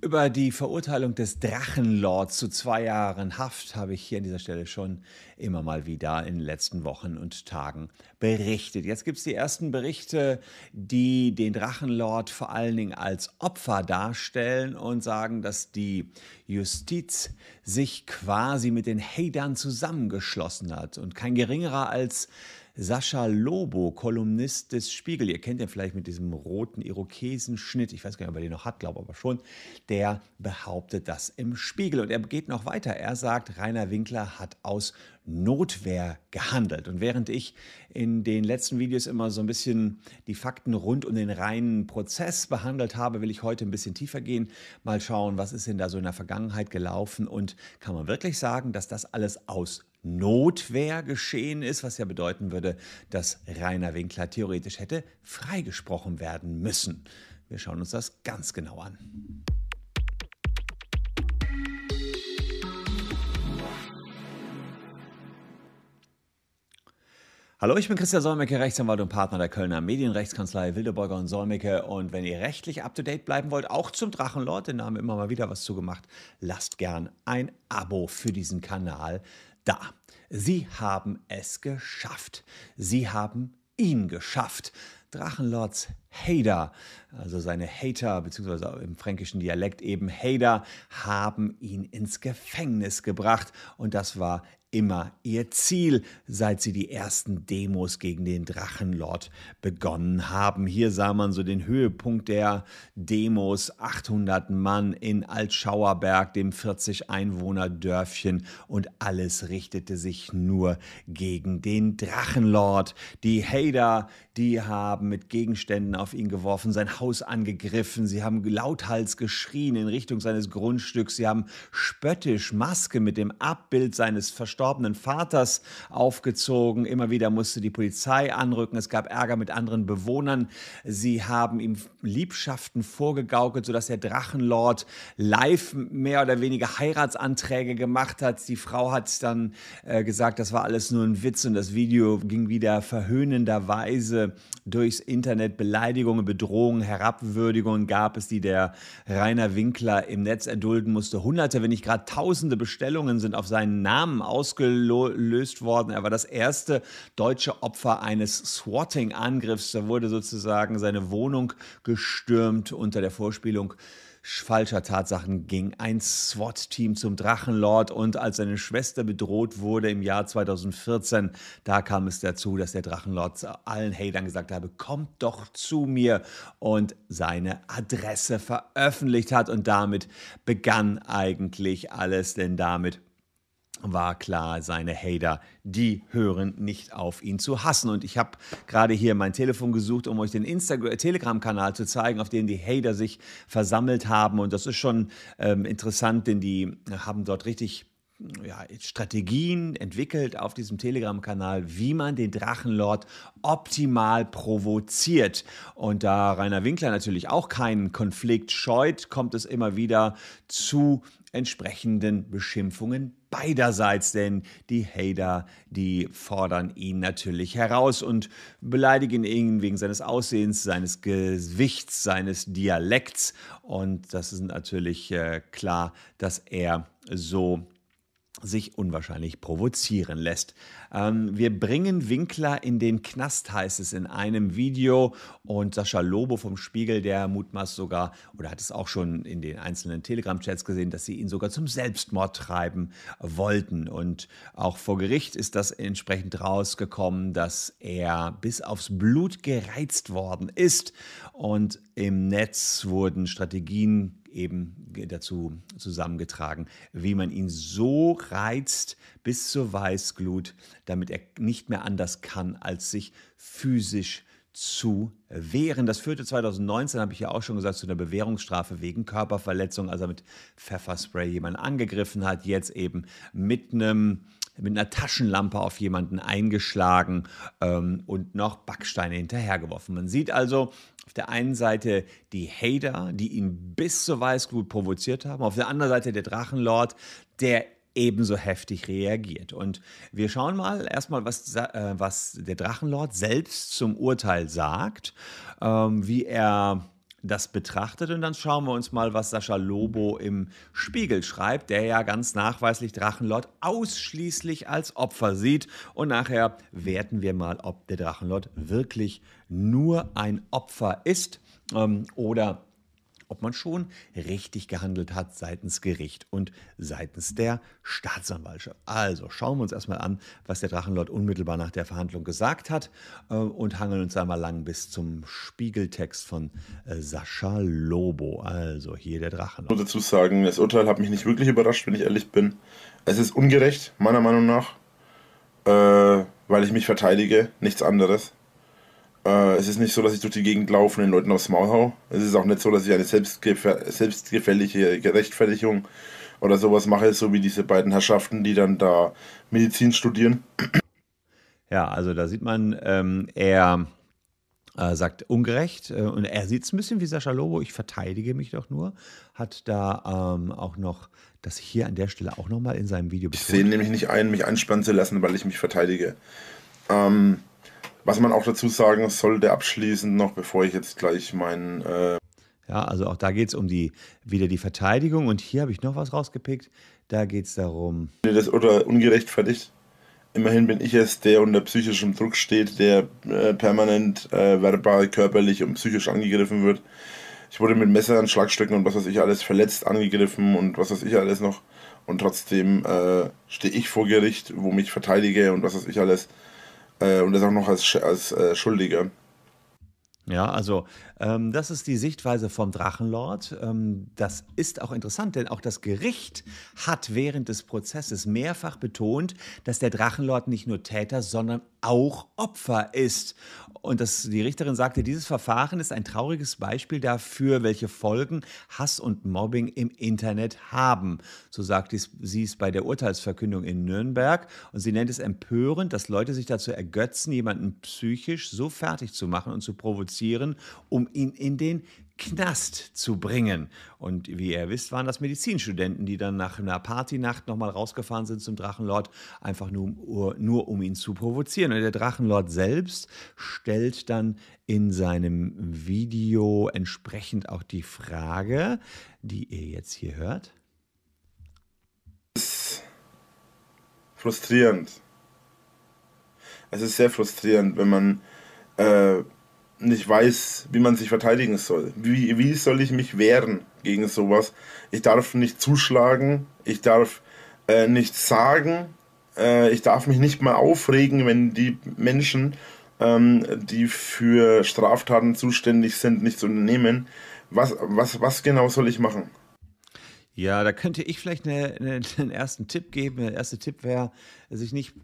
Über die Verurteilung des Drachenlords zu zwei Jahren Haft habe ich hier an dieser Stelle schon immer mal wieder in den letzten Wochen und Tagen berichtet. Jetzt gibt es die ersten Berichte, die den Drachenlord vor allen Dingen als Opfer darstellen und sagen, dass die Justiz sich quasi mit den Hatern zusammengeschlossen hat und kein geringerer als Sascha Lobo, Kolumnist des Spiegel, ihr kennt ihn vielleicht mit diesem roten Irokesenschnitt, ich weiß gar nicht, ob er den noch hat, glaube aber schon, der behauptet das im Spiegel. Und er geht noch weiter. Er sagt, Rainer Winkler hat aus Notwehr gehandelt. Und während ich in den letzten Videos immer so ein bisschen die Fakten rund um den reinen Prozess behandelt habe, will ich heute ein bisschen tiefer gehen, mal schauen, was ist denn da so in der Vergangenheit gelaufen und kann man wirklich sagen, dass das alles aus Notwehr geschehen ist, was ja bedeuten würde, dass Rainer Winkler theoretisch hätte freigesprochen werden müssen. Wir schauen uns das ganz genau an. Hallo, ich bin Christian Solmecke, Rechtsanwalt und Partner der Kölner Medienrechtskanzlei Wildeborger und Solmecke. Und wenn ihr rechtlich up to date bleiben wollt, auch zum Drachenlord, den haben wir immer mal wieder was zugemacht, lasst gern ein Abo für diesen Kanal da. Sie haben es geschafft. Sie haben ihn geschafft. Drachenlords Hader, also seine Hater, beziehungsweise im fränkischen Dialekt eben Hader, haben ihn ins Gefängnis gebracht. Und das war immer ihr Ziel, seit sie die ersten Demos gegen den Drachenlord begonnen haben. Hier sah man so den Höhepunkt der Demos, 800 Mann in Altschauerberg, dem 40 Einwohner Dörfchen und alles richtete sich nur gegen den Drachenlord. Die Hader, die haben mit Gegenständen auf ihn geworfen, sein Haus angegriffen, sie haben lauthals geschrien in Richtung seines Grundstücks, sie haben spöttisch Maske mit dem Abbild seines verstorbenen Vaters aufgezogen. Immer wieder musste die Polizei anrücken. Es gab Ärger mit anderen Bewohnern. Sie haben ihm Liebschaften vorgegaukelt, sodass der Drachenlord live mehr oder weniger Heiratsanträge gemacht hat. Die Frau hat dann äh, gesagt, das war alles nur ein Witz und das Video ging wieder verhöhnenderweise durchs Internet. Beleidigungen, Bedrohungen, Herabwürdigungen gab es, die der Rainer Winkler im Netz erdulden musste. Hunderte, wenn nicht gerade tausende Bestellungen sind auf seinen Namen aus ausgelöst worden. Er war das erste deutsche Opfer eines Swatting-Angriffs. Da wurde sozusagen seine Wohnung gestürmt unter der Vorspielung falscher Tatsachen ging. Ein SWAT-Team zum Drachenlord und als seine Schwester bedroht wurde im Jahr 2014, da kam es dazu, dass der Drachenlord allen Hatern gesagt habe, kommt doch zu mir und seine Adresse veröffentlicht hat. Und damit begann eigentlich alles, denn damit war klar, seine Hater, die hören nicht auf, ihn zu hassen. Und ich habe gerade hier mein Telefon gesucht, um euch den Telegram-Kanal zu zeigen, auf dem die Hater sich versammelt haben. Und das ist schon ähm, interessant, denn die haben dort richtig ja, Strategien entwickelt auf diesem Telegram-Kanal, wie man den Drachenlord optimal provoziert. Und da Rainer Winkler natürlich auch keinen Konflikt scheut, kommt es immer wieder zu entsprechenden Beschimpfungen beiderseits, denn die Hater, die fordern ihn natürlich heraus und beleidigen ihn wegen seines Aussehens, seines Gewichts, seines Dialekts. Und das ist natürlich äh, klar, dass er so sich unwahrscheinlich provozieren lässt. Ähm, wir bringen Winkler in den Knast, heißt es in einem Video. Und Sascha Lobo vom Spiegel, der mutmaßt sogar, oder hat es auch schon in den einzelnen Telegram-Chats gesehen, dass sie ihn sogar zum Selbstmord treiben wollten. Und auch vor Gericht ist das entsprechend rausgekommen, dass er bis aufs Blut gereizt worden ist. Und im Netz wurden Strategien eben dazu zusammengetragen, wie man ihn so reizt bis zur Weißglut, damit er nicht mehr anders kann, als sich physisch zu wehren. Das führte 2019, habe ich ja auch schon gesagt, zu einer Bewährungsstrafe wegen Körperverletzung, also mit Pfefferspray jemanden angegriffen hat, jetzt eben mit einem mit einer Taschenlampe auf jemanden eingeschlagen ähm, und noch Backsteine hinterhergeworfen. Man sieht also auf der einen Seite die Hater, die ihn bis zur Weißglut provoziert haben, auf der anderen Seite der Drachenlord, der ebenso heftig reagiert. Und wir schauen mal erstmal, was, äh, was der Drachenlord selbst zum Urteil sagt, ähm, wie er das betrachtet und dann schauen wir uns mal, was Sascha Lobo im Spiegel schreibt, der ja ganz nachweislich Drachenlord ausschließlich als Opfer sieht. Und nachher werten wir mal, ob der Drachenlord wirklich nur ein Opfer ist ähm, oder ob man schon richtig gehandelt hat seitens Gericht und seitens der Staatsanwaltschaft. Also schauen wir uns erstmal an, was der Drachenlord unmittelbar nach der Verhandlung gesagt hat äh, und hangeln uns einmal lang bis zum Spiegeltext von äh, Sascha Lobo. Also hier der Drachenlord. Ich muss dazu sagen, das Urteil hat mich nicht wirklich überrascht, wenn ich ehrlich bin. Es ist ungerecht, meiner Meinung nach, äh, weil ich mich verteidige, nichts anderes. Äh, es ist nicht so, dass ich durch die Gegend laufe und den Leuten aufs Maul hau. Es ist auch nicht so, dass ich eine selbstgefä selbstgefällige Rechtfertigung oder sowas mache, so wie diese beiden Herrschaften, die dann da Medizin studieren. Ja, also da sieht man, ähm, er äh, sagt ungerecht äh, und er sieht es ein bisschen wie Sascha Lobo, ich verteidige mich doch nur, hat da ähm, auch noch das hier an der Stelle auch nochmal in seinem Video betont. Ich sehe nämlich nicht ein, mich anspannen zu lassen, weil ich mich verteidige. Ähm, was man auch dazu sagen sollte, abschließend noch, bevor ich jetzt gleich meinen. Äh ja, also auch da geht es um die, wieder die Verteidigung. Und hier habe ich noch was rausgepickt. Da geht es darum. Das oder ungerechtfertigt. Immerhin bin ich es, der unter psychischem Druck steht, der äh, permanent äh, verbal, körperlich und psychisch angegriffen wird. Ich wurde mit Messern, Schlagstöcken und was weiß ich alles verletzt, angegriffen und was weiß ich alles noch. Und trotzdem äh, stehe ich vor Gericht, wo mich verteidige und was weiß ich alles. Äh, und das auch noch als, als äh, Schuldiger. Ja, also ähm, das ist die Sichtweise vom Drachenlord. Ähm, das ist auch interessant, denn auch das Gericht hat während des Prozesses mehrfach betont, dass der Drachenlord nicht nur Täter, sondern auch Opfer ist. Und das, die Richterin sagte, dieses Verfahren ist ein trauriges Beispiel dafür, welche Folgen Hass und Mobbing im Internet haben. So sagt sie es bei der Urteilsverkündung in Nürnberg. Und sie nennt es empörend, dass Leute sich dazu ergötzen, jemanden psychisch so fertig zu machen und zu provozieren, um ihn in den Knast zu bringen. Und wie ihr wisst, waren das Medizinstudenten, die dann nach einer Partynacht nochmal rausgefahren sind zum Drachenlord, einfach nur, nur um ihn zu provozieren. Und der Drachenlord selbst stellt dann in seinem Video entsprechend auch die Frage, die ihr jetzt hier hört. Es ist frustrierend. Es ist sehr frustrierend, wenn man äh, nicht weiß, wie man sich verteidigen soll. Wie, wie soll ich mich wehren gegen sowas? Ich darf nicht zuschlagen, ich darf äh, nichts sagen, äh, ich darf mich nicht mal aufregen, wenn die Menschen, ähm, die für Straftaten zuständig sind, nichts unternehmen. Was, was, was genau soll ich machen? Ja, da könnte ich vielleicht eine, eine, ersten Tipp geben. Der erste Tipp wäre, sich nicht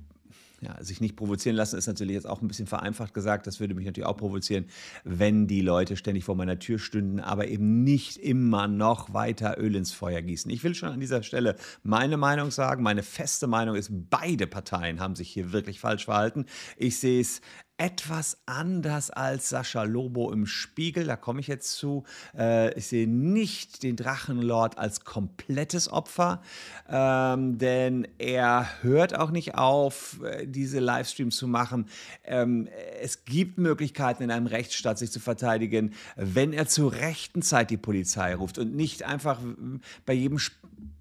ja, sich nicht provozieren lassen ist natürlich jetzt auch ein bisschen vereinfacht gesagt. Das würde mich natürlich auch provozieren, wenn die Leute ständig vor meiner Tür stünden, aber eben nicht immer noch weiter Öl ins Feuer gießen. Ich will schon an dieser Stelle meine Meinung sagen. Meine feste Meinung ist, beide Parteien haben sich hier wirklich falsch verhalten. Ich sehe es etwas anders als Sascha Lobo im Spiegel. Da komme ich jetzt zu. Äh, ich sehe nicht den Drachenlord als komplettes Opfer, ähm, denn er hört auch nicht auf, äh, diese Livestreams zu machen. Ähm, es gibt Möglichkeiten in einem Rechtsstaat, sich zu verteidigen, wenn er zur rechten Zeit die Polizei ruft und nicht einfach bei jedem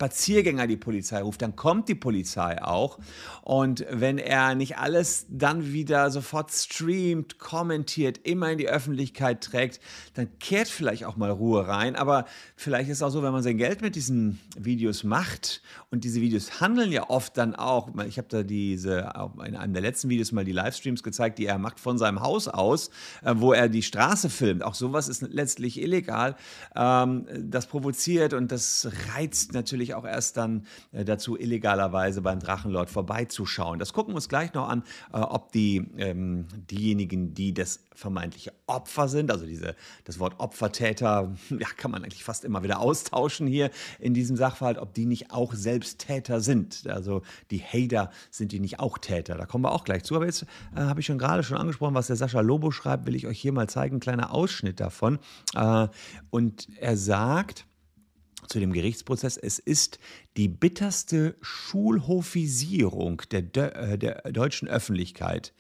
Spaziergänger die Polizei ruft, dann kommt die Polizei auch. Und wenn er nicht alles dann wieder sofort streamt, kommentiert, immer in die Öffentlichkeit trägt, dann kehrt vielleicht auch mal Ruhe rein. Aber vielleicht ist es auch so, wenn man sein Geld mit diesen Videos macht und diese Videos handeln ja oft dann auch. Ich habe da diese, in einem der letzten Videos mal die Livestreams gezeigt, die er macht von seinem Haus aus, äh, wo er die Straße filmt. Auch sowas ist letztlich illegal. Ähm, das provoziert und das reizt natürlich auch erst dann äh, dazu, illegalerweise beim Drachenlord vorbeizuschauen. Das gucken wir uns gleich noch an, äh, ob die, ähm, diejenigen, die das vermeintliche Opfer sind, also diese, das Wort Opfertäter, ja, kann man eigentlich fast immer wieder austauschen hier in diesem Sachverhalt, ob die nicht auch selbst Täter sind. Also die Hater sind die nicht auch Täter. Da kommen wir auch gleich zu. Aber jetzt äh, habe ich schon gerade schon angesprochen, was der Sascha Lobo schreibt, will ich euch hier mal zeigen, ein kleiner Ausschnitt davon. Äh, und er sagt, zu dem Gerichtsprozess. Es ist die bitterste Schulhofisierung der, De äh, der deutschen Öffentlichkeit.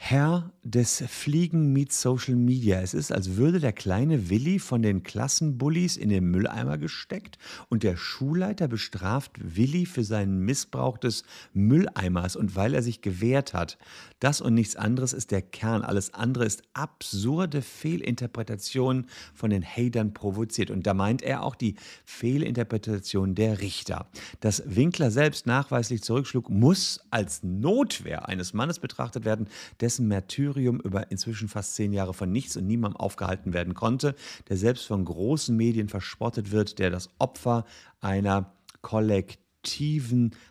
Herr des Fliegen meets Social Media. Es ist, als würde der kleine Willi von den Klassenbullies in den Mülleimer gesteckt und der Schulleiter bestraft Willi für seinen Missbrauch des Mülleimers und weil er sich gewehrt hat. Das und nichts anderes ist der Kern. Alles andere ist absurde Fehlinterpretation von den Hatern provoziert. Und da meint er auch die Fehlinterpretation der Richter. Dass Winkler selbst nachweislich zurückschlug, muss als Notwehr eines Mannes betrachtet werden, dessen Märtyrium über inzwischen fast zehn Jahre von nichts und niemandem aufgehalten werden konnte, der selbst von großen Medien verspottet wird, der das Opfer einer kollektiven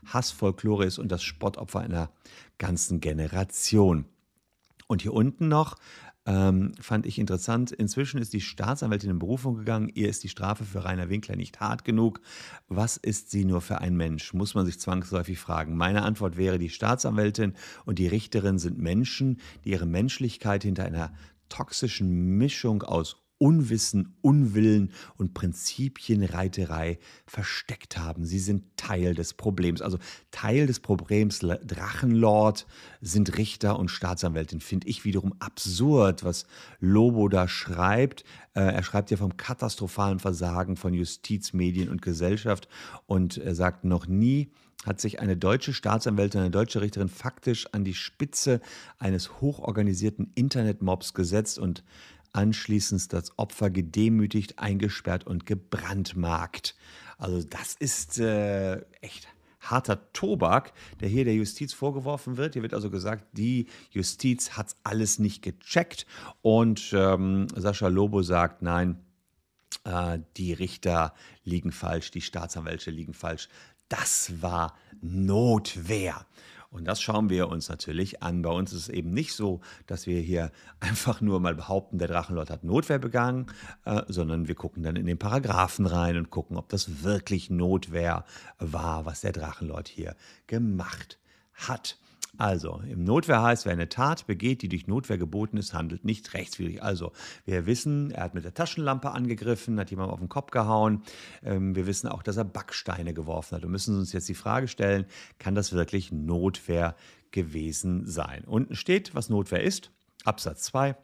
Hassfolklore ist und das Spottopfer einer ganzen Generation. Und hier unten noch ähm, fand ich interessant. Inzwischen ist die Staatsanwältin in Berufung gegangen. Ihr ist die Strafe für Rainer Winkler nicht hart genug. Was ist sie nur für ein Mensch? Muss man sich zwangsläufig fragen. Meine Antwort wäre, die Staatsanwältin und die Richterin sind Menschen, die ihre Menschlichkeit hinter einer toxischen Mischung aus Unwissen, Unwillen und Prinzipienreiterei versteckt haben. Sie sind Teil des Problems. Also Teil des Problems Drachenlord sind Richter und Staatsanwältin. Finde ich wiederum absurd, was Lobo da schreibt. Äh, er schreibt ja vom katastrophalen Versagen von Justiz, Medien und Gesellschaft und er sagt noch nie, hat sich eine deutsche Staatsanwältin, eine deutsche Richterin faktisch an die Spitze eines hochorganisierten Internetmobs gesetzt und anschließend das Opfer gedemütigt, eingesperrt und gebrandmarkt. Also das ist äh, echt harter Tobak, der hier der Justiz vorgeworfen wird. Hier wird also gesagt, die Justiz hat alles nicht gecheckt und ähm, Sascha Lobo sagt, nein, äh, die Richter liegen falsch, die Staatsanwälte liegen falsch. Das war Notwehr. Und das schauen wir uns natürlich an. Bei uns ist es eben nicht so, dass wir hier einfach nur mal behaupten, der Drachenlord hat Notwehr begangen, äh, sondern wir gucken dann in den Paragraphen rein und gucken, ob das wirklich Notwehr war, was der Drachenlord hier gemacht hat. Also, im Notwehr heißt, wer eine Tat begeht, die durch Notwehr geboten ist, handelt nicht rechtswidrig. Also, wir wissen, er hat mit der Taschenlampe angegriffen, hat jemandem auf den Kopf gehauen. Ähm, wir wissen auch, dass er Backsteine geworfen hat. Wir müssen uns jetzt die Frage stellen, kann das wirklich Notwehr gewesen sein? Unten steht, was Notwehr ist. Absatz 2.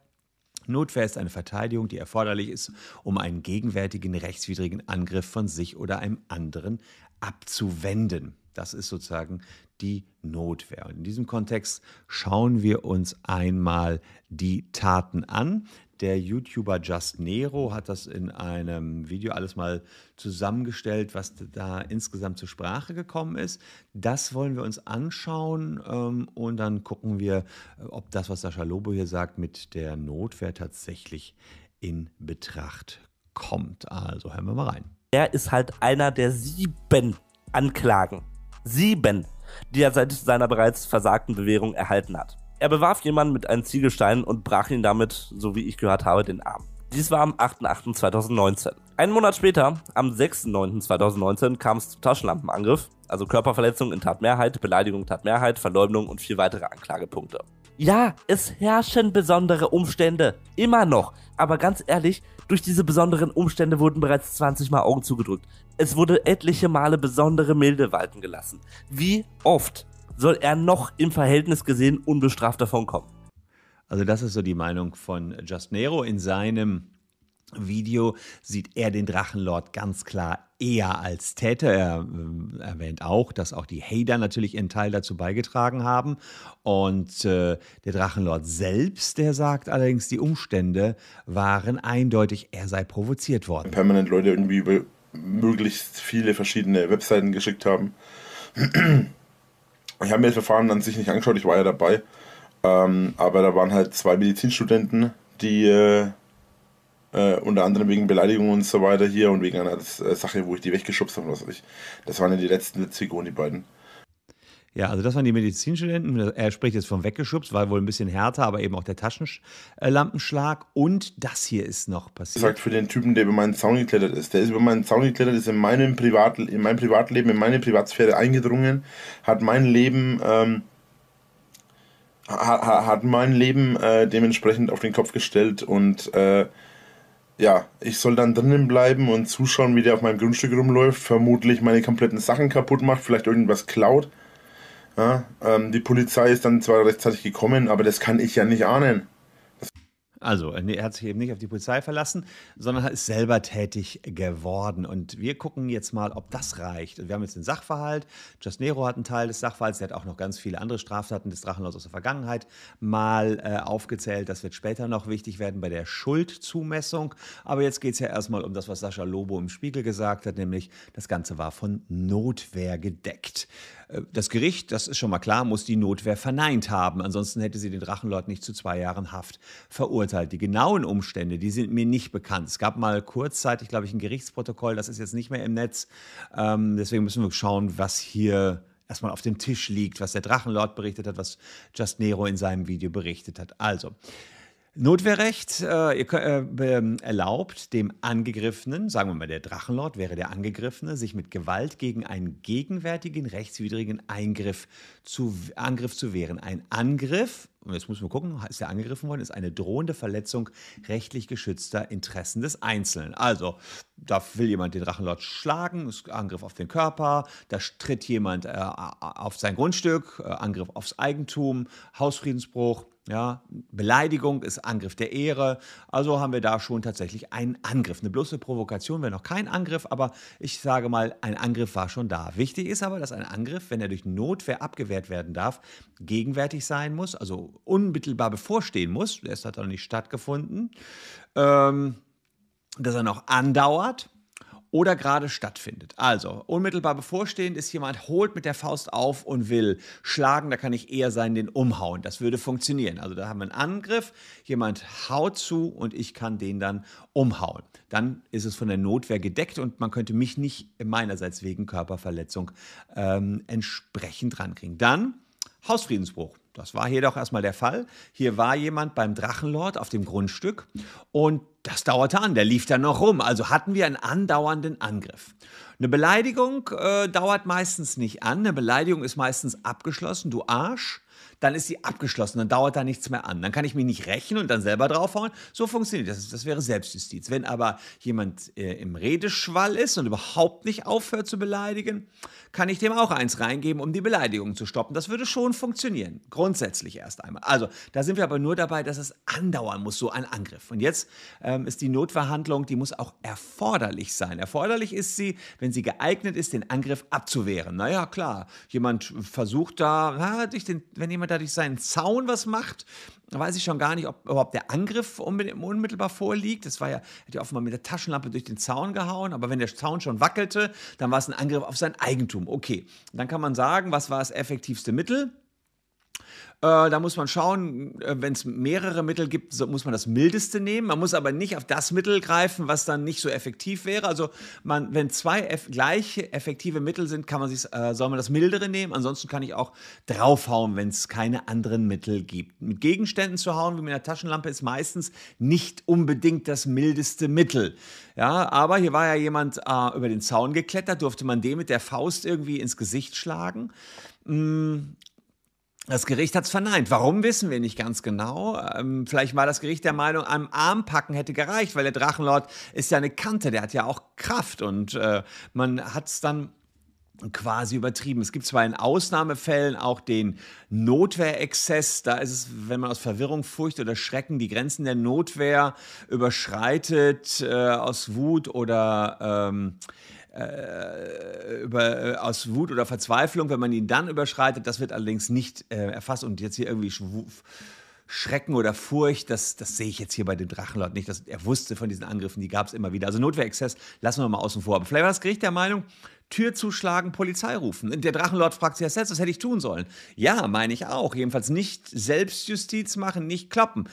Notwehr ist eine Verteidigung, die erforderlich ist, um einen gegenwärtigen rechtswidrigen Angriff von sich oder einem anderen abzuwenden. Das ist sozusagen die Notwehr. Und in diesem Kontext schauen wir uns einmal die Taten an. Der YouTuber Just Nero hat das in einem Video alles mal zusammengestellt, was da insgesamt zur Sprache gekommen ist. Das wollen wir uns anschauen ähm, und dann gucken wir, ob das, was Sascha Lobo hier sagt, mit der Notwehr tatsächlich in Betracht kommt. Also hören wir mal rein. Er ist halt einer der sieben Anklagen. Sieben die er seit seiner bereits versagten Bewährung erhalten hat. Er bewarf jemanden mit einem Ziegelstein und brach ihn damit, so wie ich gehört habe, den Arm. Dies war am 8.8.2019. Einen Monat später, am 6.9.2019, kam es zum Taschenlampenangriff, also Körperverletzung in Tatmehrheit, Beleidigung Tatmehrheit, Verleumdung und vier weitere Anklagepunkte. Ja, es herrschen besondere Umstände. Immer noch. Aber ganz ehrlich, durch diese besonderen Umstände wurden bereits 20 Mal Augen zugedrückt. Es wurde etliche Male besondere Milde walten gelassen. Wie oft soll er noch im Verhältnis gesehen unbestraft davonkommen? Also das ist so die Meinung von Just Nero in seinem Video sieht er den Drachenlord ganz klar eher als Täter. Er äh, erwähnt auch, dass auch die Hader natürlich ihren Teil dazu beigetragen haben. Und äh, der Drachenlord selbst, der sagt allerdings, die Umstände waren eindeutig, er sei provoziert worden. Permanent Leute irgendwie über möglichst viele verschiedene Webseiten geschickt haben. Ich habe mir das Verfahren an sich nicht angeschaut, ich war ja dabei. Ähm, aber da waren halt zwei Medizinstudenten, die äh, äh, unter anderem wegen Beleidigung und so weiter hier und wegen einer äh, Sache, wo ich die weggeschubst habe. Was ich. Das waren ja die letzten Zwickungen, die beiden. Ja, also das waren die Medizinstudenten. Er spricht jetzt vom weggeschubst, war wohl ein bisschen härter, aber eben auch der Taschenlampenschlag. Und das hier ist noch passiert. Sagt für den Typen, der über meinen Zaun geklettert ist. Der ist über meinen Zaun geklettert, ist in meinem, Privat, in meinem Privatleben, in meine Privatsphäre eingedrungen, hat mein Leben, ähm, hat, hat mein Leben äh, dementsprechend auf den Kopf gestellt und äh, ja, ich soll dann drinnen bleiben und zuschauen, wie der auf meinem Grundstück rumläuft, vermutlich meine kompletten Sachen kaputt macht, vielleicht irgendwas klaut. Ja, ähm, die Polizei ist dann zwar rechtzeitig gekommen, aber das kann ich ja nicht ahnen. Also, er hat sich eben nicht auf die Polizei verlassen, sondern ist selber tätig geworden. Und wir gucken jetzt mal, ob das reicht. Wir haben jetzt den Sachverhalt. Just Nero hat einen Teil des Sachverhalts. Der hat auch noch ganz viele andere Straftaten des Drachenlaus aus der Vergangenheit mal äh, aufgezählt. Das wird später noch wichtig werden bei der Schuldzumessung. Aber jetzt geht es ja erstmal um das, was Sascha Lobo im Spiegel gesagt hat, nämlich das Ganze war von Notwehr gedeckt. Äh, das Gericht, das ist schon mal klar, muss die Notwehr verneint haben. Ansonsten hätte sie den Drachenlord nicht zu zwei Jahren Haft verurteilt. Die genauen Umstände, die sind mir nicht bekannt. Es gab mal kurzzeitig, glaube ich, ein Gerichtsprotokoll, das ist jetzt nicht mehr im Netz. Ähm, deswegen müssen wir schauen, was hier erstmal auf dem Tisch liegt, was der Drachenlord berichtet hat, was Just Nero in seinem Video berichtet hat. Also, Notwehrrecht äh, äh, erlaubt dem Angegriffenen, sagen wir mal der Drachenlord wäre der Angegriffene, sich mit Gewalt gegen einen gegenwärtigen rechtswidrigen Eingriff zu, Angriff zu wehren. Ein Angriff, und jetzt muss man gucken, ist er angegriffen worden, ist eine drohende Verletzung rechtlich geschützter Interessen des Einzelnen. Also, da will jemand den Drachenlord schlagen, ist Angriff auf den Körper, da tritt jemand äh, auf sein Grundstück, äh, Angriff aufs Eigentum, Hausfriedensbruch, ja, Beleidigung ist Angriff der Ehre. Also haben wir da schon tatsächlich einen Angriff. Eine bloße Provokation wäre noch kein Angriff, aber ich sage mal, ein Angriff war schon da. Wichtig ist aber, dass ein Angriff, wenn er durch Notwehr abgewehrt werden darf, gegenwärtig sein muss, also unmittelbar bevorstehen muss. Das hat noch nicht stattgefunden. Ähm, dass er noch andauert oder gerade stattfindet. Also, unmittelbar bevorstehend ist jemand, holt mit der Faust auf und will schlagen, da kann ich eher sein, den umhauen. Das würde funktionieren. Also, da haben wir einen Angriff, jemand haut zu und ich kann den dann umhauen. Dann ist es von der Notwehr gedeckt und man könnte mich nicht meinerseits wegen Körperverletzung ähm, entsprechend rankriegen. Dann Hausfriedensbruch. Das war hier doch erstmal der Fall. Hier war jemand beim Drachenlord auf dem Grundstück und das dauerte an, der lief dann noch rum. Also hatten wir einen andauernden Angriff. Eine Beleidigung äh, dauert meistens nicht an. Eine Beleidigung ist meistens abgeschlossen. Du Arsch dann ist sie abgeschlossen, dann dauert da nichts mehr an. Dann kann ich mich nicht rächen und dann selber draufhauen. So funktioniert das. Das wäre Selbstjustiz. Wenn aber jemand äh, im Redeschwall ist und überhaupt nicht aufhört zu beleidigen, kann ich dem auch eins reingeben, um die Beleidigung zu stoppen. Das würde schon funktionieren. Grundsätzlich erst einmal. Also, da sind wir aber nur dabei, dass es andauern muss, so ein Angriff. Und jetzt ähm, ist die Notverhandlung, die muss auch erforderlich sein. Erforderlich ist sie, wenn sie geeignet ist, den Angriff abzuwehren. Naja, klar, jemand versucht da, na, den, wenn jemand da durch seinen Zaun was macht, weiß ich schon gar nicht, ob überhaupt der Angriff unmittelbar vorliegt. Das war ja, hätte ja offenbar mit der Taschenlampe durch den Zaun gehauen, aber wenn der Zaun schon wackelte, dann war es ein Angriff auf sein Eigentum. Okay, dann kann man sagen, was war das effektivste Mittel? Äh, da muss man schauen, äh, wenn es mehrere Mittel gibt, so muss man das mildeste nehmen. Man muss aber nicht auf das Mittel greifen, was dann nicht so effektiv wäre. Also man, wenn zwei eff gleiche effektive Mittel sind, kann man sich, äh, soll man das mildere nehmen. Ansonsten kann ich auch draufhauen, wenn es keine anderen Mittel gibt. Mit Gegenständen zu hauen, wie mit einer Taschenlampe, ist meistens nicht unbedingt das mildeste Mittel. Ja, aber hier war ja jemand äh, über den Zaun geklettert, durfte man dem mit der Faust irgendwie ins Gesicht schlagen. Mm, das Gericht hat es verneint. Warum wissen wir nicht ganz genau. Ähm, vielleicht war das Gericht der Meinung, am Arm packen hätte gereicht, weil der Drachenlord ist ja eine Kante, der hat ja auch Kraft und äh, man hat es dann quasi übertrieben. Es gibt zwar in Ausnahmefällen auch den Notwehrexzess, da ist es, wenn man aus Verwirrung, Furcht oder Schrecken die Grenzen der Notwehr überschreitet, äh, aus Wut oder ähm, äh, über, äh, aus Wut oder Verzweiflung, wenn man ihn dann überschreitet, das wird allerdings nicht äh, erfasst und jetzt hier irgendwie Schrecken oder Furcht, das, das sehe ich jetzt hier bei dem Drachenlord nicht. Das, er wusste von diesen Angriffen, die gab es immer wieder. Also Notwehrexzess lassen wir mal außen vor. Aber vielleicht war das Gericht der Meinung, Tür zuschlagen, Polizei rufen. Der Drachenlord fragt sich ja selbst, was hätte ich tun sollen? Ja, meine ich auch. Jedenfalls nicht Selbstjustiz machen, nicht kloppen.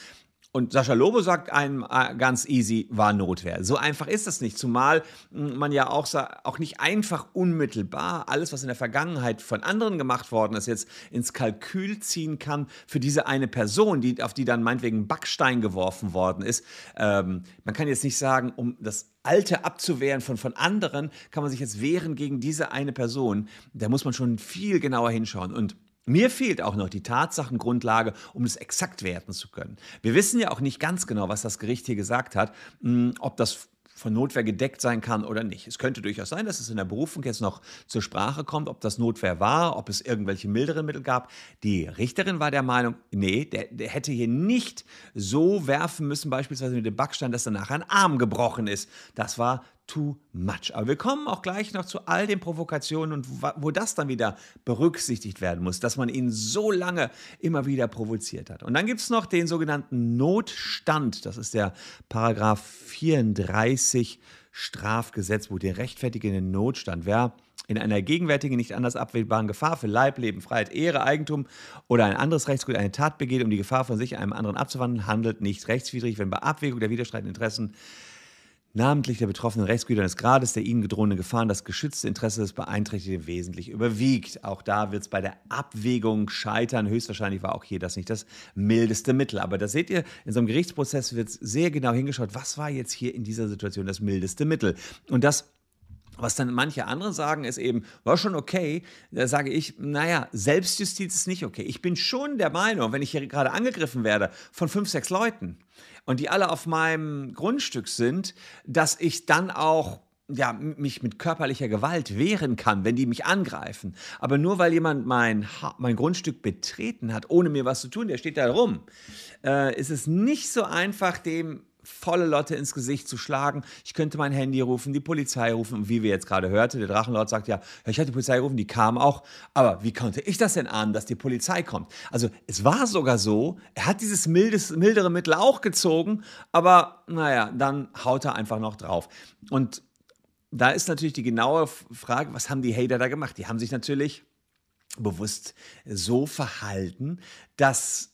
Und Sascha Lobo sagt einem äh, ganz easy, war Notwehr. So einfach ist das nicht, zumal hm, man ja auch, auch nicht einfach unmittelbar alles, was in der Vergangenheit von anderen gemacht worden ist, jetzt ins Kalkül ziehen kann für diese eine Person, die, auf die dann meinetwegen Backstein geworfen worden ist. Ähm, man kann jetzt nicht sagen, um das Alte abzuwehren von, von anderen, kann man sich jetzt wehren gegen diese eine Person. Da muss man schon viel genauer hinschauen. Und mir fehlt auch noch die Tatsachengrundlage, um es exakt werten zu können. Wir wissen ja auch nicht ganz genau, was das Gericht hier gesagt hat, hm, ob das von Notwehr gedeckt sein kann oder nicht. Es könnte durchaus sein, dass es in der Berufung jetzt noch zur Sprache kommt, ob das Notwehr war, ob es irgendwelche milderen Mittel gab. Die Richterin war der Meinung, nee, der, der hätte hier nicht so werfen müssen, beispielsweise mit dem Backstein, dass danach ein Arm gebrochen ist. Das war too much. Aber wir kommen auch gleich noch zu all den Provokationen und wo das dann wieder berücksichtigt werden muss, dass man ihn so lange immer wieder provoziert hat. Und dann gibt es noch den sogenannten Notstand. Das ist der Paragraph 34 Strafgesetzbuch, der rechtfertigende Notstand. Wer in einer gegenwärtigen, nicht anders abwählbaren Gefahr für Leib, Leben, Freiheit, Ehre, Eigentum oder ein anderes Rechtsgut eine Tat begeht, um die Gefahr von sich einem anderen abzuwandeln, handelt nicht rechtswidrig, wenn bei Abwägung der widerstreitenden Interessen namentlich der betroffenen Rechtsgüter des Grades der ihnen gedrohenen Gefahren das geschützte Interesse des Beeinträchtigten wesentlich überwiegt. Auch da wird es bei der Abwägung scheitern. Höchstwahrscheinlich war auch hier das nicht das mildeste Mittel. Aber da seht ihr, in so einem Gerichtsprozess wird sehr genau hingeschaut, was war jetzt hier in dieser Situation das mildeste Mittel. Und das was dann manche andere sagen, ist eben, war schon okay. Da sage ich, naja, Selbstjustiz ist nicht okay. Ich bin schon der Meinung, wenn ich hier gerade angegriffen werde von fünf, sechs Leuten, und die alle auf meinem Grundstück sind, dass ich dann auch ja, mich mit körperlicher Gewalt wehren kann, wenn die mich angreifen. Aber nur weil jemand mein, mein Grundstück betreten hat, ohne mir was zu tun, der steht da rum, äh, ist es nicht so einfach, dem volle Lotte ins Gesicht zu schlagen. Ich könnte mein Handy rufen, die Polizei rufen. Und wie wir jetzt gerade hörten, der Drachenlord sagt ja, ich hatte die Polizei gerufen, die kam auch. Aber wie konnte ich das denn ahnen, dass die Polizei kommt? Also es war sogar so, er hat dieses mildes, mildere Mittel auch gezogen, aber naja, dann haut er einfach noch drauf. Und da ist natürlich die genaue Frage, was haben die Hater da gemacht? Die haben sich natürlich bewusst so verhalten, dass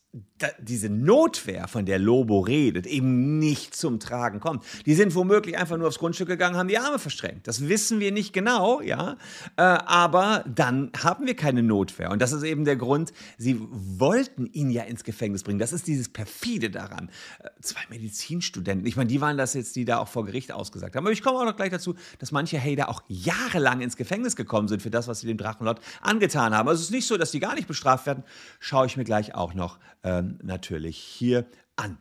diese Notwehr, von der Lobo redet, eben nicht zum Tragen kommt. Die sind womöglich einfach nur aufs Grundstück gegangen, haben die Arme verstrengt. Das wissen wir nicht genau, ja. Äh, aber dann haben wir keine Notwehr. Und das ist eben der Grund, sie wollten ihn ja ins Gefängnis bringen. Das ist dieses perfide daran. Äh, zwei Medizinstudenten, ich meine, die waren das jetzt, die da auch vor Gericht ausgesagt haben. Aber ich komme auch noch gleich dazu, dass manche Hater auch jahrelang ins Gefängnis gekommen sind für das, was sie dem Drachenlord angetan haben. Also es ist nicht so, dass die gar nicht bestraft werden. Schaue ich mir gleich auch noch ähm, natürlich hier an.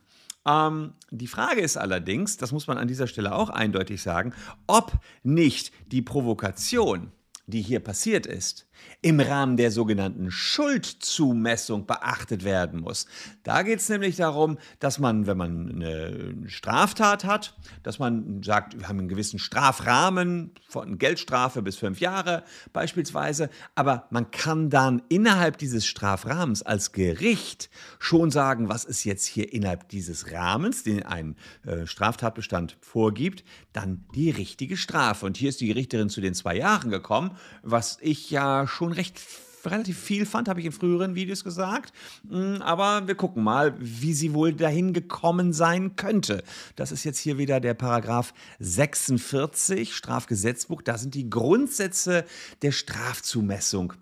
Ähm, die Frage ist allerdings, das muss man an dieser Stelle auch eindeutig sagen, ob nicht die Provokation, die hier passiert ist, im Rahmen der sogenannten Schuldzumessung beachtet werden muss. Da geht es nämlich darum, dass man, wenn man eine Straftat hat, dass man sagt, wir haben einen gewissen Strafrahmen von Geldstrafe bis fünf Jahre beispielsweise, aber man kann dann innerhalb dieses Strafrahmens als Gericht schon sagen, was ist jetzt hier innerhalb dieses Rahmens, den ein äh, Straftatbestand vorgibt, dann die richtige Strafe. Und hier ist die Richterin zu den zwei Jahren gekommen, was ich ja schon recht relativ viel fand, habe ich in früheren Videos gesagt. Mm, aber wir gucken mal, wie sie wohl dahin gekommen sein könnte. Das ist jetzt hier wieder der Paragraph 46 Strafgesetzbuch. Da sind die Grundsätze der Strafzumessung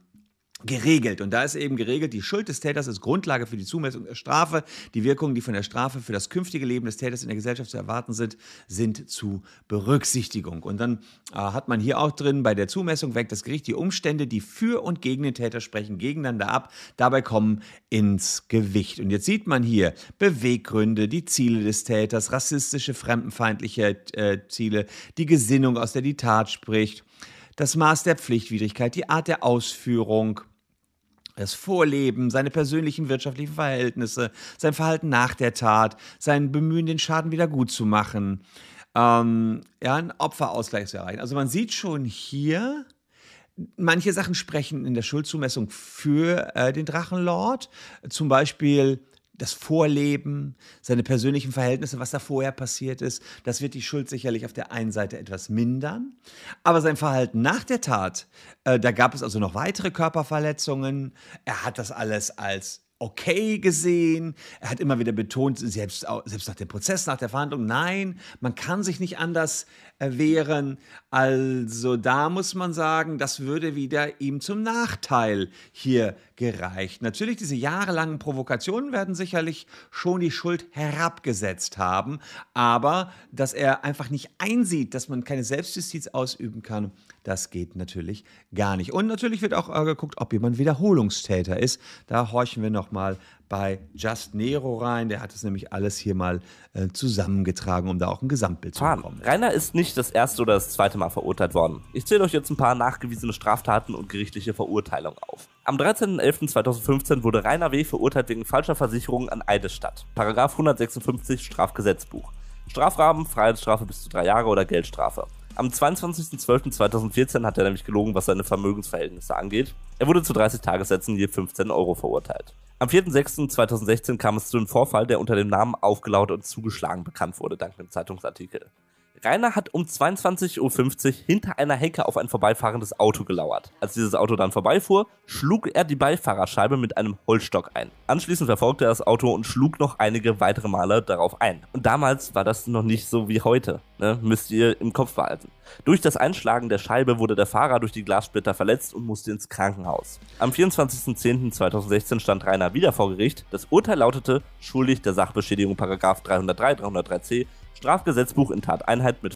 geregelt. Und da ist eben geregelt, die Schuld des Täters ist Grundlage für die Zumessung der Strafe. Die Wirkungen, die von der Strafe für das künftige Leben des Täters in der Gesellschaft zu erwarten sind, sind zu Berücksichtigung. Und dann äh, hat man hier auch drin, bei der Zumessung weckt das Gericht die Umstände, die für und gegen den Täter sprechen, gegeneinander ab. Dabei kommen ins Gewicht. Und jetzt sieht man hier Beweggründe, die Ziele des Täters, rassistische, fremdenfeindliche äh, Ziele, die Gesinnung, aus der die Tat spricht das Maß der Pflichtwidrigkeit, die Art der Ausführung, das Vorleben, seine persönlichen wirtschaftlichen Verhältnisse, sein Verhalten nach der Tat, sein Bemühen, den Schaden wieder gut zu machen, ähm, ja, einen Opferausgleich zu erreichen. Also man sieht schon hier, manche Sachen sprechen in der Schuldzumessung für äh, den Drachenlord. Zum Beispiel das Vorleben, seine persönlichen Verhältnisse, was da vorher passiert ist, das wird die Schuld sicherlich auf der einen Seite etwas mindern. Aber sein Verhalten nach der Tat, äh, da gab es also noch weitere Körperverletzungen. Er hat das alles als okay gesehen. Er hat immer wieder betont, selbst, selbst nach dem Prozess, nach der Verhandlung, nein, man kann sich nicht anders wehren. Also da muss man sagen, das würde wieder ihm zum Nachteil hier gereicht. Natürlich, diese jahrelangen Provokationen werden sicherlich schon die Schuld herabgesetzt haben, aber dass er einfach nicht einsieht, dass man keine Selbstjustiz ausüben kann, das geht natürlich gar nicht. Und natürlich wird auch äh, geguckt, ob jemand Wiederholungstäter ist. Da horchen wir noch nochmal bei Just Nero rein. Der hat es nämlich alles hier mal äh, zusammengetragen, um da auch ein Gesamtbild Fahren. zu bekommen. Rainer ist nicht das erste oder das zweite Mal verurteilt worden. Ich zähle euch jetzt ein paar nachgewiesene Straftaten und gerichtliche Verurteilungen auf. Am 13.11.2015 wurde Rainer W. verurteilt wegen falscher Versicherung an Eidesstadt. Paragraph 156 Strafgesetzbuch. Strafrahmen, Freiheitsstrafe bis zu drei Jahre oder Geldstrafe. Am 22.12.2014 hat er nämlich gelogen, was seine Vermögensverhältnisse angeht. Er wurde zu 30 Tagessätzen je 15 Euro verurteilt. Am 4.6.2016 kam es zu einem Vorfall, der unter dem Namen aufgelaut und zugeschlagen bekannt wurde, dank einem Zeitungsartikel. Rainer hat um 22.50 Uhr hinter einer Hecke auf ein vorbeifahrendes Auto gelauert. Als dieses Auto dann vorbeifuhr, schlug er die Beifahrerscheibe mit einem Holzstock ein. Anschließend verfolgte er das Auto und schlug noch einige weitere Male darauf ein. Und damals war das noch nicht so wie heute, ne? müsst ihr im Kopf behalten. Durch das Einschlagen der Scheibe wurde der Fahrer durch die Glassplitter verletzt und musste ins Krankenhaus. Am 24.10.2016 stand Rainer wieder vor Gericht. Das Urteil lautete schuldig der Sachbeschädigung Paragraf 303, 303c Strafgesetzbuch in Tateinheit mit.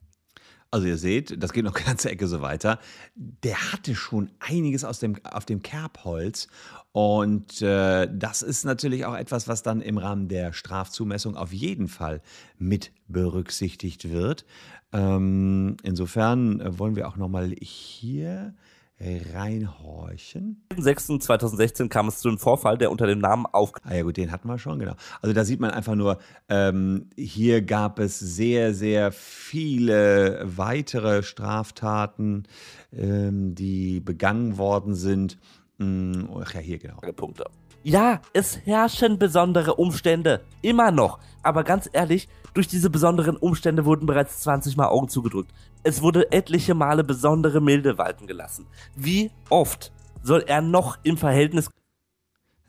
Also ihr seht, das geht noch eine ganze Ecke so weiter. Der hatte schon einiges aus dem, auf dem Kerbholz. Und äh, das ist natürlich auch etwas, was dann im Rahmen der Strafzumessung auf jeden Fall mit berücksichtigt wird. Ähm, insofern äh, wollen wir auch nochmal hier reinhorchen. Am 6.2016 kam es zu einem Vorfall, der unter dem Namen auf. Ah ja gut, den hatten wir schon, genau. Also da sieht man einfach nur, ähm, hier gab es sehr, sehr viele weitere Straftaten, ähm, die begangen worden sind. Hm, ach ja, hier genau. Punkte. Ja, es herrschen besondere Umstände. Immer noch. Aber ganz ehrlich, durch diese besonderen Umstände wurden bereits 20 Mal Augen zugedrückt. Es wurde etliche Male besondere Milde walten gelassen. Wie oft soll er noch im Verhältnis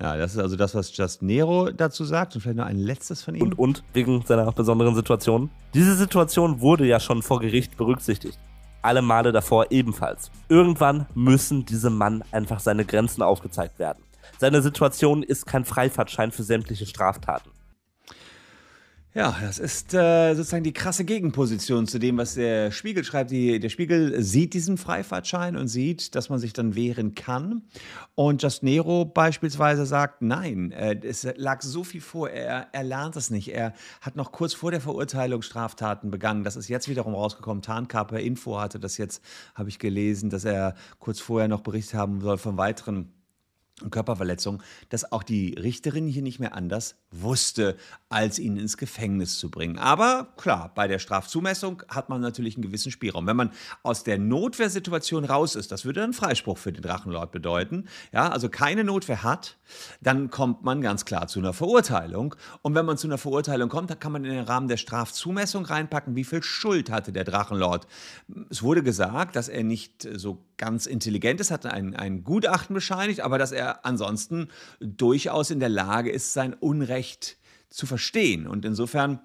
ja, das ist also das, was Just Nero dazu sagt und vielleicht noch ein letztes von ihm. Und, und, wegen seiner besonderen Situation. Diese Situation wurde ja schon vor Gericht berücksichtigt. Alle Male davor ebenfalls. Irgendwann müssen diesem Mann einfach seine Grenzen aufgezeigt werden. Seine Situation ist kein Freifahrtschein für sämtliche Straftaten. Ja, das ist äh, sozusagen die krasse Gegenposition zu dem, was der Spiegel schreibt. Die, der Spiegel sieht diesen Freifahrtschein und sieht, dass man sich dann wehren kann. Und Just Nero beispielsweise sagt, nein, äh, es lag so viel vor, er, er lernt es nicht. Er hat noch kurz vor der Verurteilung Straftaten begangen. Das ist jetzt wiederum rausgekommen. Tarnkaper Info hatte das jetzt, habe ich gelesen, dass er kurz vorher noch berichtet haben soll von weiteren Körperverletzung, dass auch die Richterin hier nicht mehr anders wusste, als ihn ins Gefängnis zu bringen. Aber klar, bei der Strafzumessung hat man natürlich einen gewissen Spielraum. Wenn man aus der Notwehrsituation raus ist, das würde dann Freispruch für den Drachenlord bedeuten, ja, also keine Notwehr hat, dann kommt man ganz klar zu einer Verurteilung. Und wenn man zu einer Verurteilung kommt, dann kann man in den Rahmen der Strafzumessung reinpacken, wie viel Schuld hatte der Drachenlord. Es wurde gesagt, dass er nicht so ganz intelligent ist, hat ein, ein Gutachten bescheinigt, aber dass er ansonsten durchaus in der Lage ist, sein Unrecht zu verstehen. Und insofern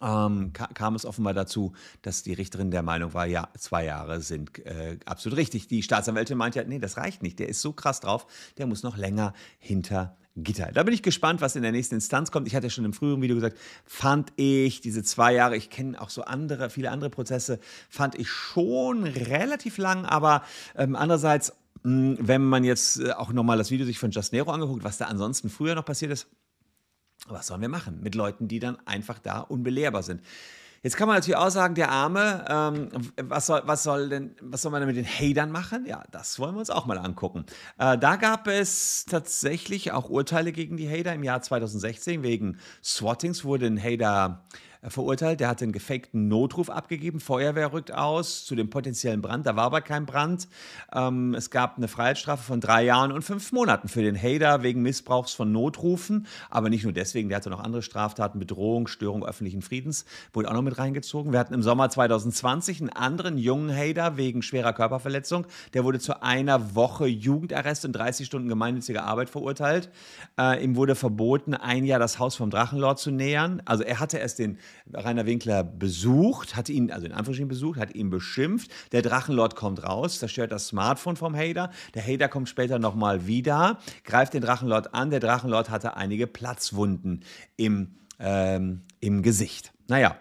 ähm, kam es offenbar dazu, dass die Richterin der Meinung war, ja, zwei Jahre sind äh, absolut richtig. Die Staatsanwältin meinte ja, nee, das reicht nicht. Der ist so krass drauf, der muss noch länger hinter Gitter. Da bin ich gespannt, was in der nächsten Instanz kommt. Ich hatte schon im früheren Video gesagt, fand ich diese zwei Jahre, ich kenne auch so andere, viele andere Prozesse, fand ich schon relativ lang, aber ähm, andererseits, mh, wenn man jetzt äh, auch nochmal das Video sich von Just Nero angeguckt, was da ansonsten früher noch passiert ist, was sollen wir machen mit Leuten, die dann einfach da unbelehrbar sind? Jetzt kann man natürlich auch sagen, der Arme, ähm, was, soll, was, soll denn, was soll man denn mit den Hatern machen? Ja, das wollen wir uns auch mal angucken. Äh, da gab es tatsächlich auch Urteile gegen die Hater im Jahr 2016. Wegen Swattings wurde ein Hater verurteilt. Der hat einen gefakten Notruf abgegeben. Feuerwehr rückt aus zu dem potenziellen Brand. Da war aber kein Brand. Ähm, es gab eine Freiheitsstrafe von drei Jahren und fünf Monaten für den Hader wegen Missbrauchs von Notrufen. Aber nicht nur deswegen, der hatte noch andere Straftaten, Bedrohung, Störung öffentlichen Friedens, wurde auch noch mit reingezogen. Wir hatten im Sommer 2020 einen anderen jungen Hader wegen schwerer Körperverletzung. Der wurde zu einer Woche Jugendarrest und 30 Stunden gemeinnützige Arbeit verurteilt. Äh, ihm wurde verboten, ein Jahr das Haus vom Drachenlord zu nähern. Also er hatte erst den Rainer Winkler besucht, hat ihn, also in Anführungsstrichen besucht, hat ihn beschimpft. Der Drachenlord kommt raus, zerstört das Smartphone vom Hader. Der Hader kommt später nochmal wieder, greift den Drachenlord an. Der Drachenlord hatte einige Platzwunden im, ähm, im Gesicht. Naja,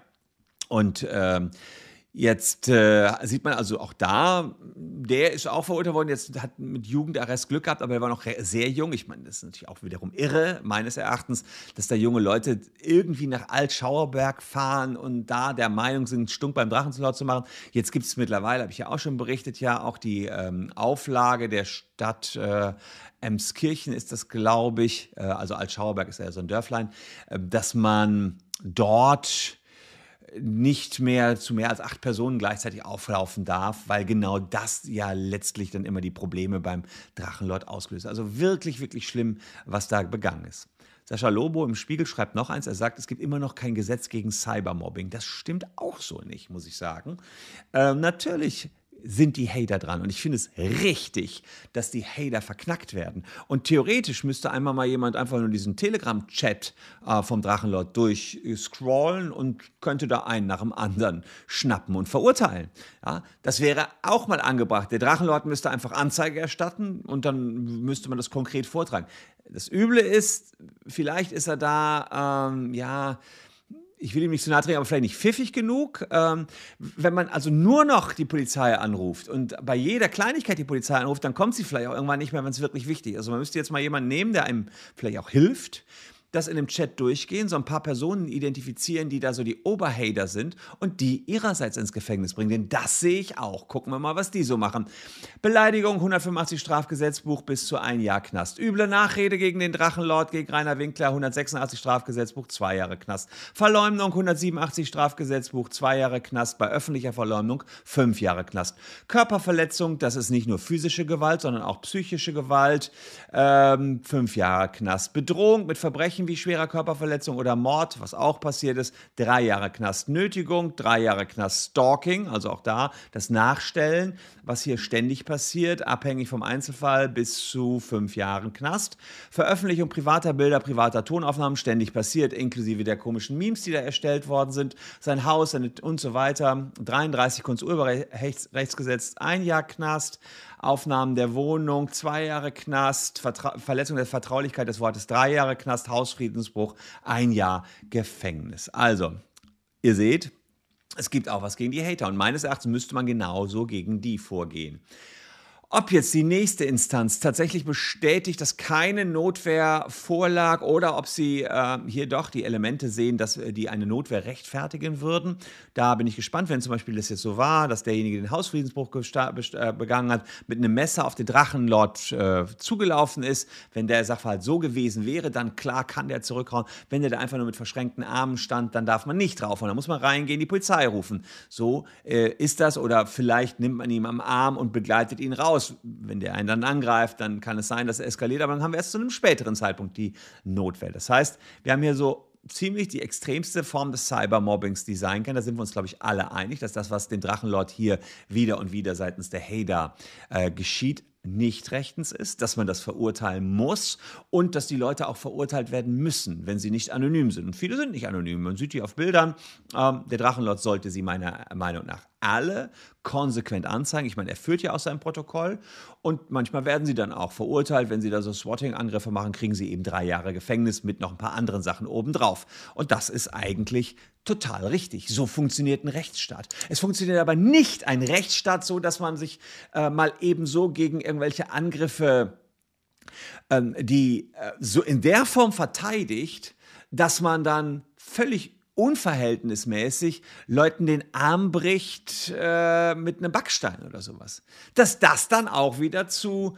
und ähm, Jetzt äh, sieht man also auch da, der ist auch verurteilt worden, jetzt hat mit Jugendarrest Glück gehabt, aber er war noch sehr jung. Ich meine, das ist natürlich auch wiederum irre, meines Erachtens, dass da junge Leute irgendwie nach Altschauerberg fahren und da der Meinung sind, Stunk beim Drachenzulaut zu machen. Jetzt gibt es mittlerweile, habe ich ja auch schon berichtet, ja auch die ähm, Auflage der Stadt äh, Emskirchen ist das, glaube ich, äh, also Altschauerberg ist ja so ein Dörflein, äh, dass man dort nicht mehr zu mehr als acht Personen gleichzeitig auflaufen darf, weil genau das ja letztlich dann immer die Probleme beim Drachenlord auslöst. Also wirklich, wirklich schlimm, was da begangen ist. Sascha Lobo im Spiegel schreibt noch eins, er sagt, es gibt immer noch kein Gesetz gegen Cybermobbing. Das stimmt auch so nicht, muss ich sagen. Ähm, natürlich sind die Hater dran. Und ich finde es richtig, dass die Hater verknackt werden. Und theoretisch müsste einmal mal jemand einfach nur diesen Telegram-Chat äh, vom Drachenlord durchscrollen und könnte da einen nach dem anderen schnappen und verurteilen. Ja, das wäre auch mal angebracht. Der Drachenlord müsste einfach Anzeige erstatten und dann müsste man das konkret vortragen. Das Üble ist, vielleicht ist er da, ähm, ja, ich will ihm nicht zu nahe treten, aber vielleicht nicht pfiffig genug. Ähm, wenn man also nur noch die Polizei anruft und bei jeder Kleinigkeit die Polizei anruft, dann kommt sie vielleicht auch irgendwann nicht mehr, wenn es wirklich wichtig ist. Also man müsste jetzt mal jemanden nehmen, der einem vielleicht auch hilft, das in dem Chat durchgehen, so ein paar Personen identifizieren, die da so die Oberhater sind und die ihrerseits ins Gefängnis bringen. Denn das sehe ich auch. Gucken wir mal, was die so machen. Beleidigung, 185 Strafgesetzbuch bis zu ein Jahr Knast. Üble Nachrede gegen den Drachenlord, gegen Rainer Winkler, 186 Strafgesetzbuch, zwei Jahre Knast. Verleumdung, 187 Strafgesetzbuch, zwei Jahre Knast. Bei öffentlicher Verleumdung, fünf Jahre Knast. Körperverletzung, das ist nicht nur physische Gewalt, sondern auch psychische Gewalt, ähm, fünf Jahre Knast. Bedrohung mit Verbrechen Verbrechen wie schwerer Körperverletzung oder Mord, was auch passiert ist, drei Jahre Knast. Nötigung, drei Jahre Knast. Stalking, also auch da das Nachstellen, was hier ständig passiert, abhängig vom Einzelfall, bis zu fünf Jahren Knast. Veröffentlichung privater Bilder, privater Tonaufnahmen, ständig passiert, inklusive der komischen Memes, die da erstellt worden sind. Sein Haus und so weiter. 33 Kunsturheberrechtsgesetz, ein Jahr Knast. Aufnahmen der Wohnung, zwei Jahre Knast, Vertra Verletzung der Vertraulichkeit des Wortes, drei Jahre Knast, Hausfriedensbruch, ein Jahr Gefängnis. Also, ihr seht, es gibt auch was gegen die Hater und meines Erachtens müsste man genauso gegen die vorgehen. Ob jetzt die nächste Instanz tatsächlich bestätigt, dass keine Notwehr vorlag oder ob sie äh, hier doch die Elemente sehen, dass äh, die eine Notwehr rechtfertigen würden, da bin ich gespannt, wenn zum Beispiel das jetzt so war, dass derjenige den Hausfriedensbruch äh, begangen hat, mit einem Messer auf den Drachenlord äh, zugelaufen ist. Wenn der Sachverhalt so gewesen wäre, dann klar kann der zurückhauen. Wenn der da einfach nur mit verschränkten Armen stand, dann darf man nicht drauf. Und dann muss man reingehen, die Polizei rufen. So äh, ist das. Oder vielleicht nimmt man ihn am Arm und begleitet ihn raus aus. Wenn der einen dann angreift, dann kann es sein, dass er eskaliert, aber dann haben wir erst zu einem späteren Zeitpunkt die Notwehr. Das heißt, wir haben hier so ziemlich die extremste Form des Cybermobbings, die sein kann. Da sind wir uns, glaube ich, alle einig, dass das, was den Drachenlord hier wieder und wieder seitens der Hader äh, geschieht, nicht rechtens ist, dass man das verurteilen muss und dass die Leute auch verurteilt werden müssen, wenn sie nicht anonym sind. Und viele sind nicht anonym. Man sieht die auf Bildern. Ähm, der Drachenlord sollte sie meiner Meinung nach alle konsequent anzeigen. Ich meine, er führt ja aus seinem Protokoll und manchmal werden sie dann auch verurteilt. Wenn sie da so Swatting-Angriffe machen, kriegen sie eben drei Jahre Gefängnis mit noch ein paar anderen Sachen obendrauf. Und das ist eigentlich total richtig. So funktioniert ein Rechtsstaat. Es funktioniert aber nicht ein Rechtsstaat so, dass man sich äh, mal ebenso gegen irgendwelche Angriffe, ähm, die äh, so in der Form verteidigt, dass man dann völlig unverhältnismäßig Leuten den Arm bricht äh, mit einem Backstein oder sowas. Dass das dann auch wieder zu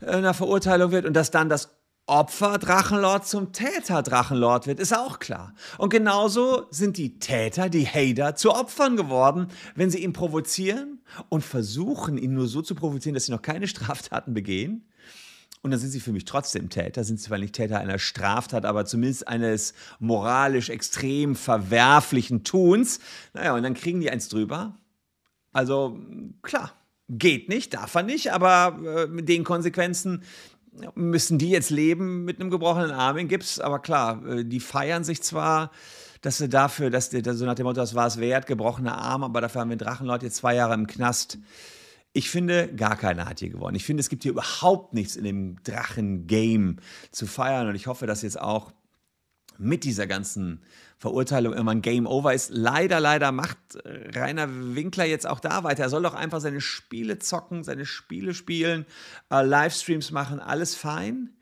äh, einer Verurteilung wird und dass dann das Opfer Drachenlord zum Täter Drachenlord wird, ist auch klar. Und genauso sind die Täter, die Hater, zu Opfern geworden, wenn sie ihn provozieren und versuchen, ihn nur so zu provozieren, dass sie noch keine Straftaten begehen und dann sind sie für mich trotzdem Täter, sind zwar nicht Täter einer Straftat, aber zumindest eines moralisch extrem verwerflichen Tuns. Naja, und dann kriegen die eins drüber. Also klar, geht nicht, darf er nicht, aber äh, mit den Konsequenzen müssen die jetzt leben mit einem gebrochenen Arm in Gips. Aber klar, äh, die feiern sich zwar dass sie dafür, dass die, so nach dem Motto, das war es wert, gebrochener Arm, aber dafür haben wir Drachenlord jetzt zwei Jahre im Knast. Ich finde, gar keiner hat hier gewonnen. Ich finde, es gibt hier überhaupt nichts in dem Drachen-Game zu feiern und ich hoffe, dass jetzt auch mit dieser ganzen Verurteilung immer ein Game Over ist. Leider, leider macht Rainer Winkler jetzt auch da weiter. Er soll doch einfach seine Spiele zocken, seine Spiele spielen, äh, Livestreams machen, alles fein.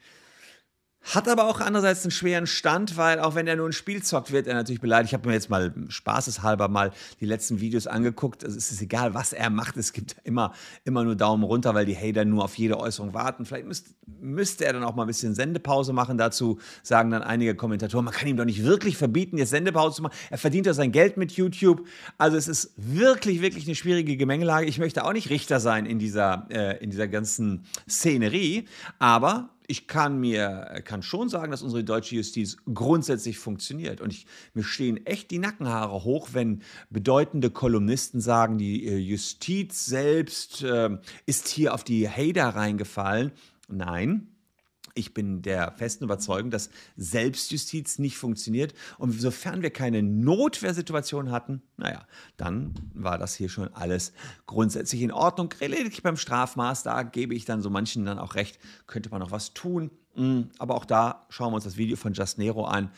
Hat aber auch andererseits einen schweren Stand, weil auch wenn er nur ein Spiel zockt, wird er natürlich beleidigt. Ich habe mir jetzt mal spaßeshalber mal die letzten Videos angeguckt. Also es ist egal, was er macht. Es gibt immer, immer nur Daumen runter, weil die Hater nur auf jede Äußerung warten. Vielleicht müsst, müsste er dann auch mal ein bisschen Sendepause machen. Dazu sagen dann einige Kommentatoren, man kann ihm doch nicht wirklich verbieten, jetzt Sendepause zu machen. Er verdient ja sein Geld mit YouTube. Also es ist wirklich, wirklich eine schwierige Gemengelage. Ich möchte auch nicht Richter sein in dieser, äh, in dieser ganzen Szenerie. Aber ich kann mir kann schon sagen, dass unsere deutsche Justiz grundsätzlich funktioniert. Und ich, mir stehen echt die Nackenhaare hoch, wenn bedeutende Kolumnisten sagen, die äh, Justiz selbst äh, ist hier auf die Hader reingefallen. Nein, ich bin der festen Überzeugung, dass Selbstjustiz nicht funktioniert. Und sofern wir keine Notwehrsituation hatten, naja, dann war das hier schon alles grundsätzlich in Ordnung. Lediglich beim Strafmaß, da gebe ich dann so manchen dann auch recht, könnte man noch was tun. Hm, aber auch da schauen wir uns das Video von Just Nero an.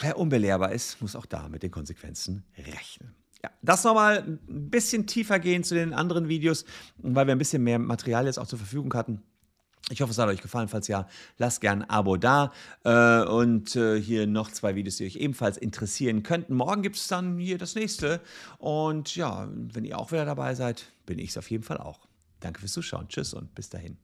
Wer unbelehrbar ist, muss auch da mit den Konsequenzen rechnen. Ja, das nochmal ein bisschen tiefer gehen zu den anderen Videos, weil wir ein bisschen mehr Material jetzt auch zur Verfügung hatten. Ich hoffe, es hat euch gefallen. Falls ja, lasst gerne ein Abo da. Äh, und äh, hier noch zwei Videos, die euch ebenfalls interessieren könnten. Morgen gibt es dann hier das nächste. Und ja, wenn ihr auch wieder dabei seid, bin ich es auf jeden Fall auch. Danke fürs Zuschauen. Tschüss und bis dahin.